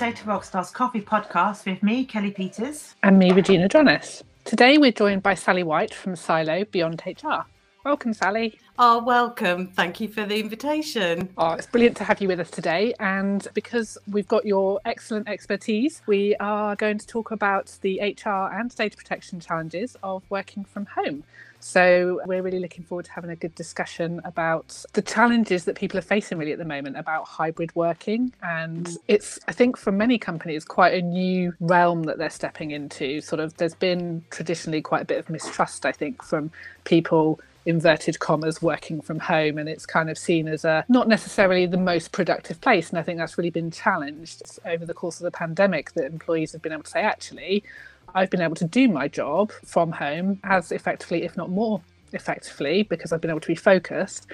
Data Rockstars Coffee podcast with me, Kellie Peters. And me, Regina Jonas. Today we're joined by Sally White from SYLO Beyond HR. Welcome, Sally. Oh, welcome. Thank you for the invitation. Oh, it's brilliant to have you with us today. And because we've got your excellent expertise, we are going to talk about the HR and data protection challenges of working from home. So we're really looking forward to having a good discussion about the challenges that people are facing really at the moment about hybrid working. And it's, I think, for many companies, quite a new realm that they're stepping into. Sort of, there's been traditionally quite a bit of mistrust, I think, from people inverted commas working from home and it's kind of seen as a not necessarily the most productive place and i think that's really been challenged over the course of the pandemic that employees have been able to say actually I've been able to do my job from home as effectively, if not more effectively, because I've been able to be focused.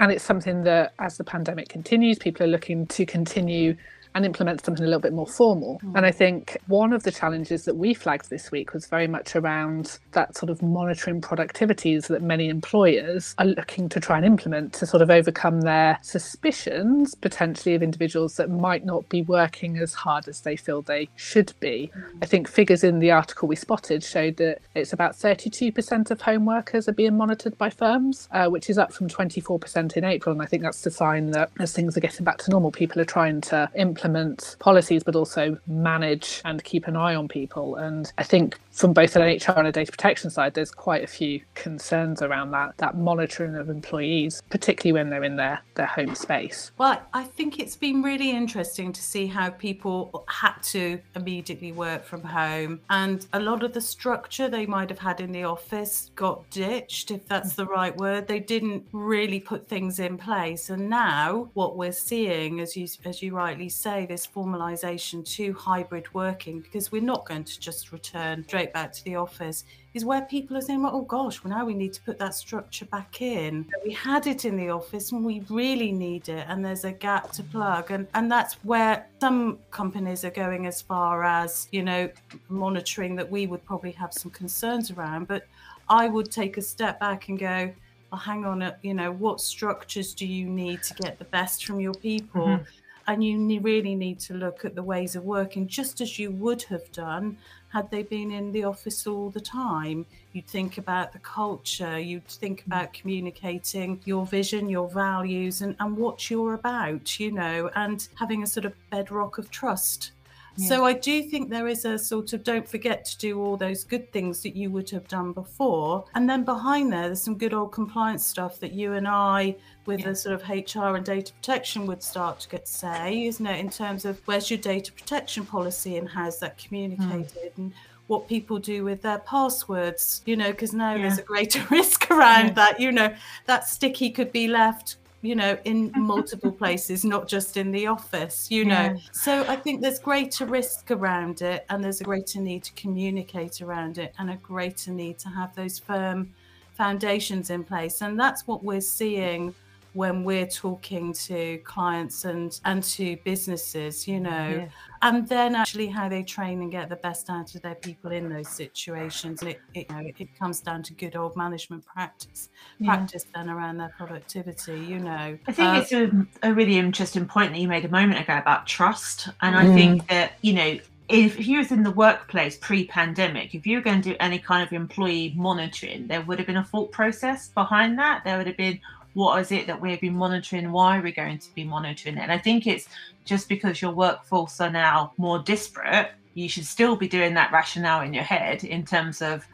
And it's something that, as the pandemic continues, people are looking to continue and implement something a little bit more formal. Mm. And I think one of the challenges that we flagged this week was very much around that sort of monitoring productivities that many employers are looking to try and implement to sort of overcome their suspicions potentially of individuals that might not be working as hard as they feel they should be. Mm. I think figures in the article we spotted showed that it's about 32% of home workers are being monitored by firms, uh, which is up from 24% in April. And I think that's a sign that as things are getting back to normal, people are trying to implement implement policies, but also manage and keep an eye on people. And I think from both an HR and a data protection side, there's quite a few concerns around that that monitoring of employees, particularly when they're in their their home space. Well, I think it's been really interesting to see how people had to immediately work from home, and a lot of the structure they might have had in the office got ditched, if that's the right word. They didn't really put things in place, and now what we're seeing, as you as you rightly say, this formalisation to hybrid working, because we're not going to just return straight back to the office is where people are saying, well, oh gosh, well, now we need to put that structure back in. We had it in the office and we really need it, and there's a gap to plug. And, and that's where some companies are going as far as, you know, monitoring that we would probably have some concerns around. But I would take a step back and go, well, hang on, uh, you know, what structures do you need to get the best from your people? Mm-hmm and you really need to look at the ways of working just as you would have done had they been in the office all the time. You'd think about the culture, you'd think mm. about communicating your vision, your values, and, and what you're about, you know, and having a sort of bedrock of trust. Yeah. So I do think there is a sort of don't forget to do all those good things that you would have done before. And then behind there, there's some good old compliance stuff that you and I with yeah. the sort of HR and data protection would start to get to say, isn't it? In terms of where's your data protection policy and how's that communicated mm. and what people do with their passwords, you know, because now yeah. there's a greater risk around that, you know, that sticky could be left you know in multiple places not just in the office you know yeah. so i think there's greater risk around it and there's a greater need to communicate around it and a greater need to have those firm foundations in place and that's what we're seeing when we're talking to clients and and to businesses you know yeah. and then actually how they train and get the best out of their people in those situations it, it, you know, it comes down to good old management practice yeah. practice then around their productivity you know i think uh, it's a, a, really interesting point that you made a moment ago about trust and i think mm. that you know if you was in the workplace pre-pandemic, if you were going to do any kind of employee monitoring, there would have been a thought process behind that. There would have been, what is it that we've been monitoring? Why are we going to be monitoring it? And I think it's just because your workforce are now more disparate, you should still be doing that rationale in your head in terms of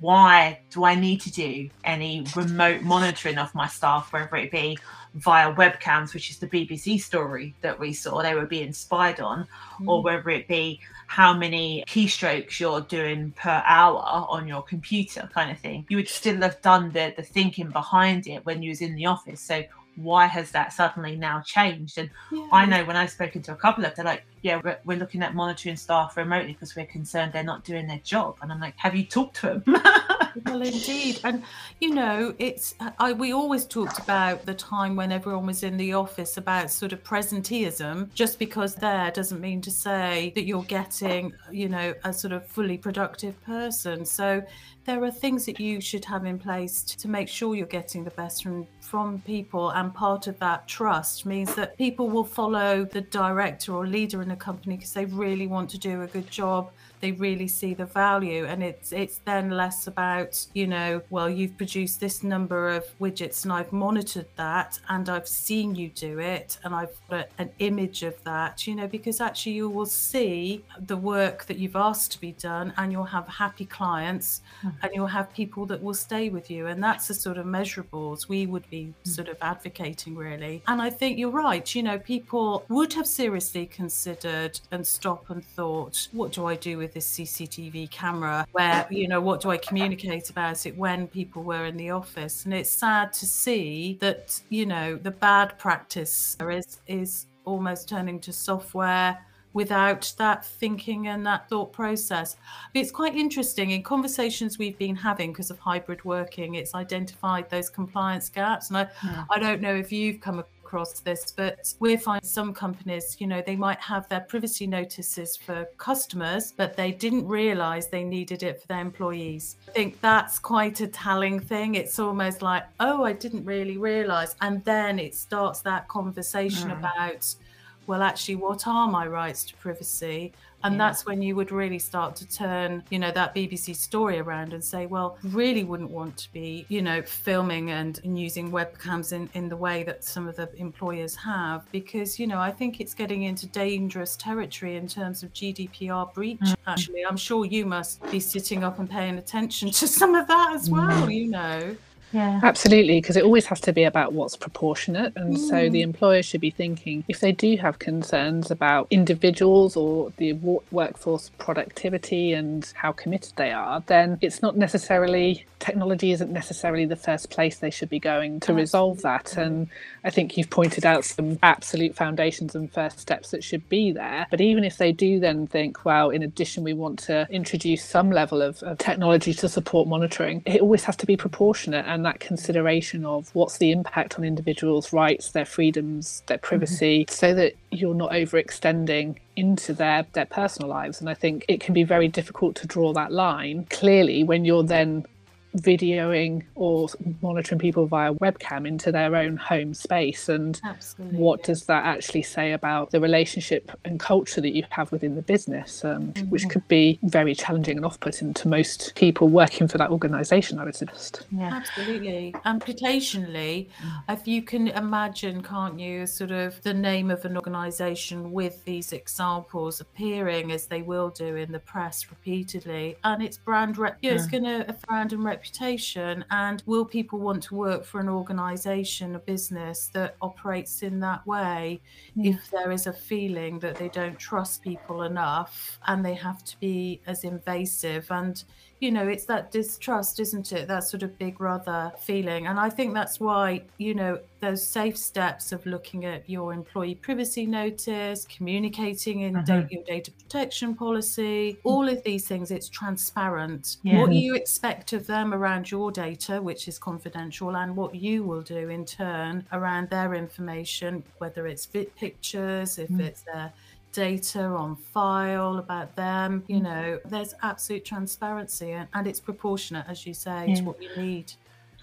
why do I need to do any remote monitoring of my staff, whether it be via webcams, which is the BBC story that we saw they were being spied on, mm. or whether it be how many keystrokes you're doing per hour on your computer kind of thing. You would still have done the the thinking behind it when you was in the office. So why has that suddenly now changed? And yeah. i know when i've spoken to a couple of they're like yeah we're, we're looking at monitoring staff remotely because we're concerned they're not doing their job. And i'm like have you talked to them well, indeed, and you know, it's I, we always talked about the time when everyone was in the office about sort of presenteeism. Just because there doesn't mean to say that you're getting, you know, a sort of fully productive person. So there are things that you should have in place to make sure you're getting the best from from people and part of that trust means that people will follow the director or leader in a company because they really want to do a good job they really see the value and it's it's then less about you know well you've produced this number of widgets and I've monitored that and I've seen you do it and I've got an image of that you know because actually you will see the work that you've asked to be done and you'll have happy clients mm. and you'll have people that will stay with you and that's the sort of measurables we would be mm. sort of advocating really and I think you're right you know people would have seriously considered and stop and thought what do I do with with this CCTV camera where, you know, what do I communicate about it when people were in the office? And it's sad to see that, you know, the bad practice is, is almost turning to software without that thinking and that thought process. It's quite interesting in conversations we've been having because of hybrid working, it's identified those compliance gaps. And I, yeah. I don't know if you've come across this, but we're finding some companies, you know, they might have their privacy notices for customers, but they didn't realize they needed it for their employees. I think that's quite a telling thing. It's almost like, oh, I didn't really realize. And then it starts that conversation mm. about, well, actually, what are my rights to privacy? And yeah. that's when you would really start to turn you know that bbc story around and say well really wouldn't want to be you know filming and, and using webcams in, in the way that some of the employers have because you know i think it's getting into dangerous territory in terms of gdpr breach mm-hmm. actually i'm sure you must be sitting up and paying attention to some of that as well mm. you know yeah. Absolutely, because it always has to be about what's proportionate. And mm. so the employer should be thinking if they do have concerns about individuals or the workforce productivity and how committed they are, then it's not necessarily, technology isn't necessarily the first place they should be going to resolve that. And I think you've pointed out some absolute foundations and first steps that should be there. But even if they do then think, well, in addition, we want to introduce some level of, of technology to support monitoring, it always has to be proportionate. And and that consideration of what's the impact on individuals' rights, their freedoms, their privacy, mm-hmm. so that you're not overextending into their their personal lives. And I think it can be very difficult to draw that line clearly when you're then videoing or monitoring people via webcam into their own home space and Absolutely. what does that actually say about the relationship and culture that you have within the business um, mm-hmm. which could be very challenging and off-putting to most people working for that organization i would suggest yeah absolutely amputationally mm. if you can imagine can't you sort of the name of an organization with these examples appearing as they will do in the press repeatedly and it's brand rep yeah, it's going to brand and reputation reputation and will people want to work for an organization a business that operates in that way yeah. if there is a feeling that they don't trust people enough and they have to be as invasive and you know, it's that distrust, isn't it? That sort of big brother feeling. And I think that's why, you know, those safe steps of looking at your employee privacy notice, communicating in mm-hmm. data, your data protection policy, all of these things, it's transparent. Yeah. What you expect of them around your data, which is confidential, and what you will do in turn around their information, whether it's fit pictures, if mm. it's their data on file about them. You know, there's absolute transparency and, and it's proportionate, as you say, yeah. to what you need.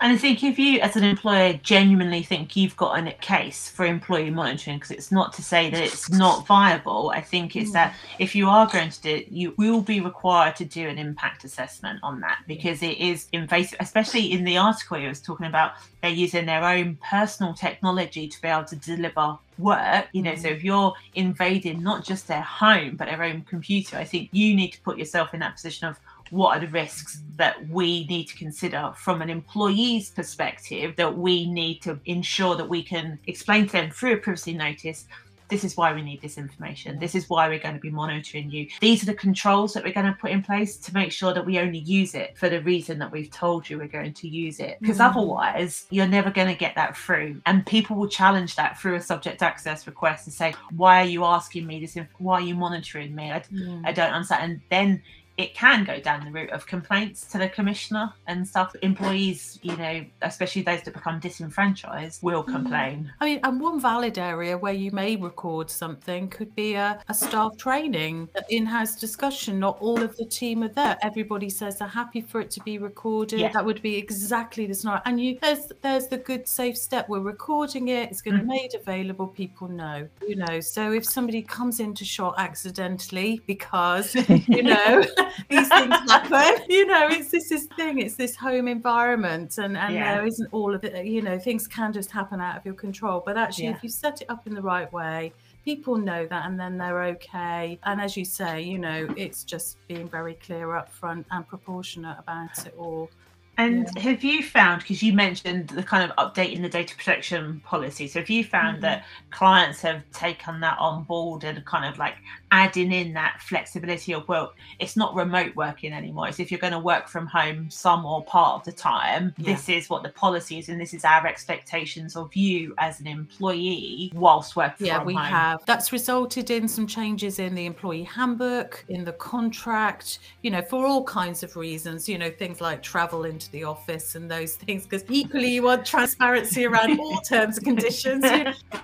And I think if you, as an employer, genuinely think you've got a case for employee monitoring, because it's not to say that it's not viable, I think it's that if you are going to do it, you will be required to do an impact assessment on that because it is invasive, especially in the article you was talking about, they're using their own personal technology to be able to deliver work. You know, mm. so if you're invading not just their home, but their own computer, I think you need to put yourself in that position of what are the risks that we need to consider from an employee's perspective that we need to ensure that we can explain to them through a privacy notice this is why we need this information. This is why we're going to be monitoring you. These are the controls that we're going to put in place to make sure that we only use it for the reason that we've told you we're going to use it. Because mm. otherwise, you're never going to get that through. And people will challenge that through a subject access request and say, Why are you asking me this? Why are you monitoring me? I, mm. I don't understand. And then it can go down the route of complaints to the commissioner and stuff. Employees, you know, especially those that become disenfranchised, will Mm. complain. I mean, and one valid area where you may record something could be a, a staff training, an in-house discussion. Not all of the team are there. Everybody says they're happy for it to be recorded. Yeah. That would be exactly the scenario. And you, there's there's the good safe step. We're recording it. It's going to be Mhm. made available. People know, you know. So if somebody comes into shot accidentally because you know these things happen, you know, it's this this thing. It's this home environment, and and Yeah. there isn't all of it. You know, things can just happen out of your control. But actually, Yeah. if you set it up in the right way, people know that and then they're okay. And as you say, you know, it's just being very clear up front and proportionate about it all. And have you found, because you mentioned the kind of updating the data protection policy, so have you found Mhm. that clients have taken that on board and kind of like adding in that flexibility of, well, it's not remote working anymore. It's if you're going to work from home some or part of the time, Yeah. this is what the policy is and this is our expectations of you as an employee whilst working Yeah, we home. have. That's resulted in some changes in the employee handbook, in the contract, you know, for all kinds of reasons, you know, things like travel into the office and those things, because equally you want transparency around all terms and conditions.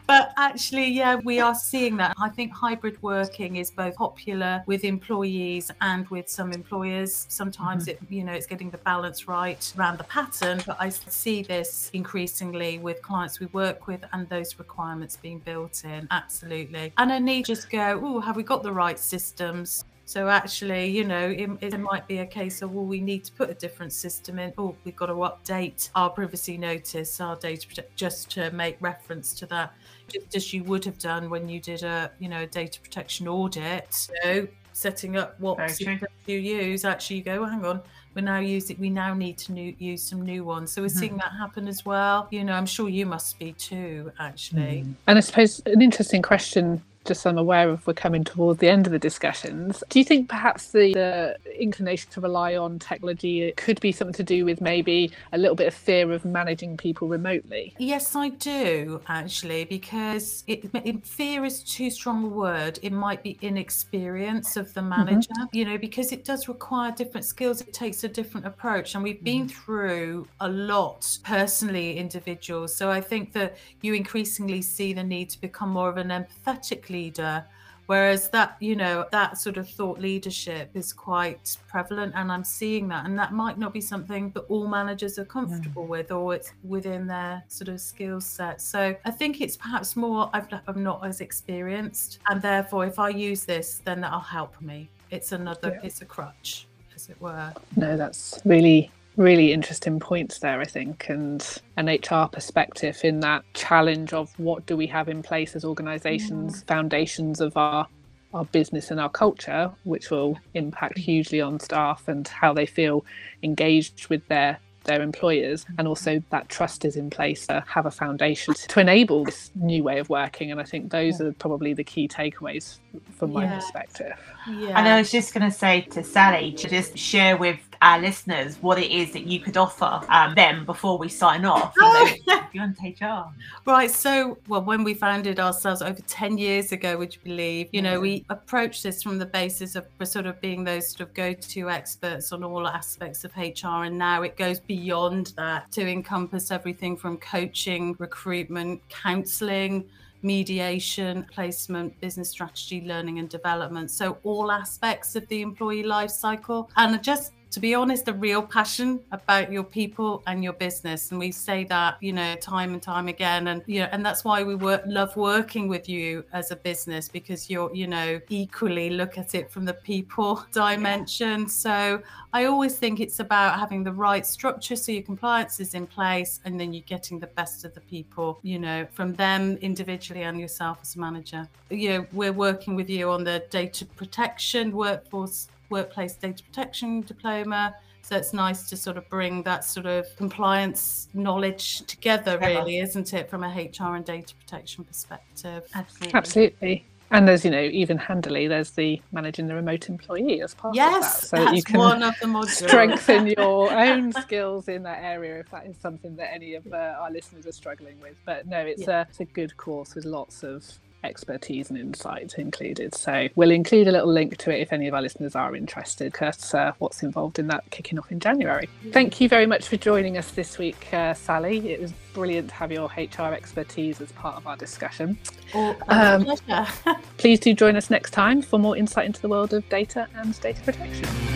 But actually, yeah, we are seeing that. I think hybrid working is both popular with employees and with some employers. Sometimes mm-hmm. it, you know, it's getting the balance right around the pattern, but I see this increasingly with clients we work with and those requirements being built in. Absolutely. And I need to just go, oh, have we got the right systems? So actually, you know, it, it might be a case of, well, we need to put a different system in. Oh, we've got to update our privacy notice, our data protection, just to make reference to that, just as you would have done when you did a, you know, a data protection audit. So setting up what Very true. systems you use, actually, you go, hang on, we're now using, we now need to new, use some new ones. So we're Mhm. seeing that happen as well. You know, I'm sure you must be too, actually. And I suppose an interesting question, just I'm aware of, we're coming towards the end of the discussions. Do you think perhaps the, the inclination to rely on technology could be something to do with maybe a little bit of fear of managing people remotely? Yes, I do actually, because it, it- fear is too strong a word. It might be inexperience of the mm-hmm. manager, you know, because it does require different skills. It takes a different approach, and we've mm-hmm. been through a lot personally, individuals. So I think that you increasingly see the need to become more of an empathetic leader. Whereas that, you know, that sort of thought leadership is quite prevalent, and I'm seeing that. And that might not be something that all managers are comfortable with, or it's within their sort of skill set. So I think it's perhaps more I've, I'm not as experienced, and therefore, if I use this, then that'll help me. It's another, Yeah. it's a crutch, as it were. No, that's really, really interesting points there, I think, and an HR perspective in that challenge of what do we have in place as organisations, foundations of our our business and our culture, which will impact hugely on staff and how they feel engaged with their their employers. And mm-hmm. also that trust is in place to have a foundation to enable this new way of working. And i think those are probably the key takeaways from my Yeah. perspective. Yeah. And I was just going to say to Sally to just share with our listeners what it is that you could offer um, them before we sign off. You want HR. Right. So, well, when we founded ourselves over 10 years ago, would you believe, you know, we approached this from the basis of sort of being those sort of go to experts on all aspects of HR. And now it goes beyond that to encompass everything from coaching, recruitment, counseling, mediation, placement, business strategy, learning and development. So, all aspects of the employee life cycle. And just to be honest, a real passion about your people and your business. And we say that, you know, time and time again. And, you know, and that's why we work, love working with you as a business because you're, you know, equally look at it from the people dimension. So I always think it's about having the right structure so your compliance is in place and then you're getting the best of the people, you know, from them individually and yourself as a manager. You know, we're working with you on the data protection workforce workplace data protection diploma. So it's nice to sort of bring that sort of compliance knowledge together, Together. really, isn't it, from a HR and data protection perspective? Absolutely. Absolutely. And there's, you know, even handily, there's the managing the remote employee as part Yes, of that. So that's you can one of the modules. strengthen your own skills in that area if that is something that any of uh, our listeners are struggling with. But no, it's, a, it's a good course with lots of expertise and insight included. So we'll include a little link to it if any of our listeners are interested, because uh, what's involved in that kicking off in January. Thank you very much for joining us this week, uh, Sally. It was brilliant to have your HR expertise as part of our discussion. Oh, um, please do join us next time for more insight into the world of data and data protection.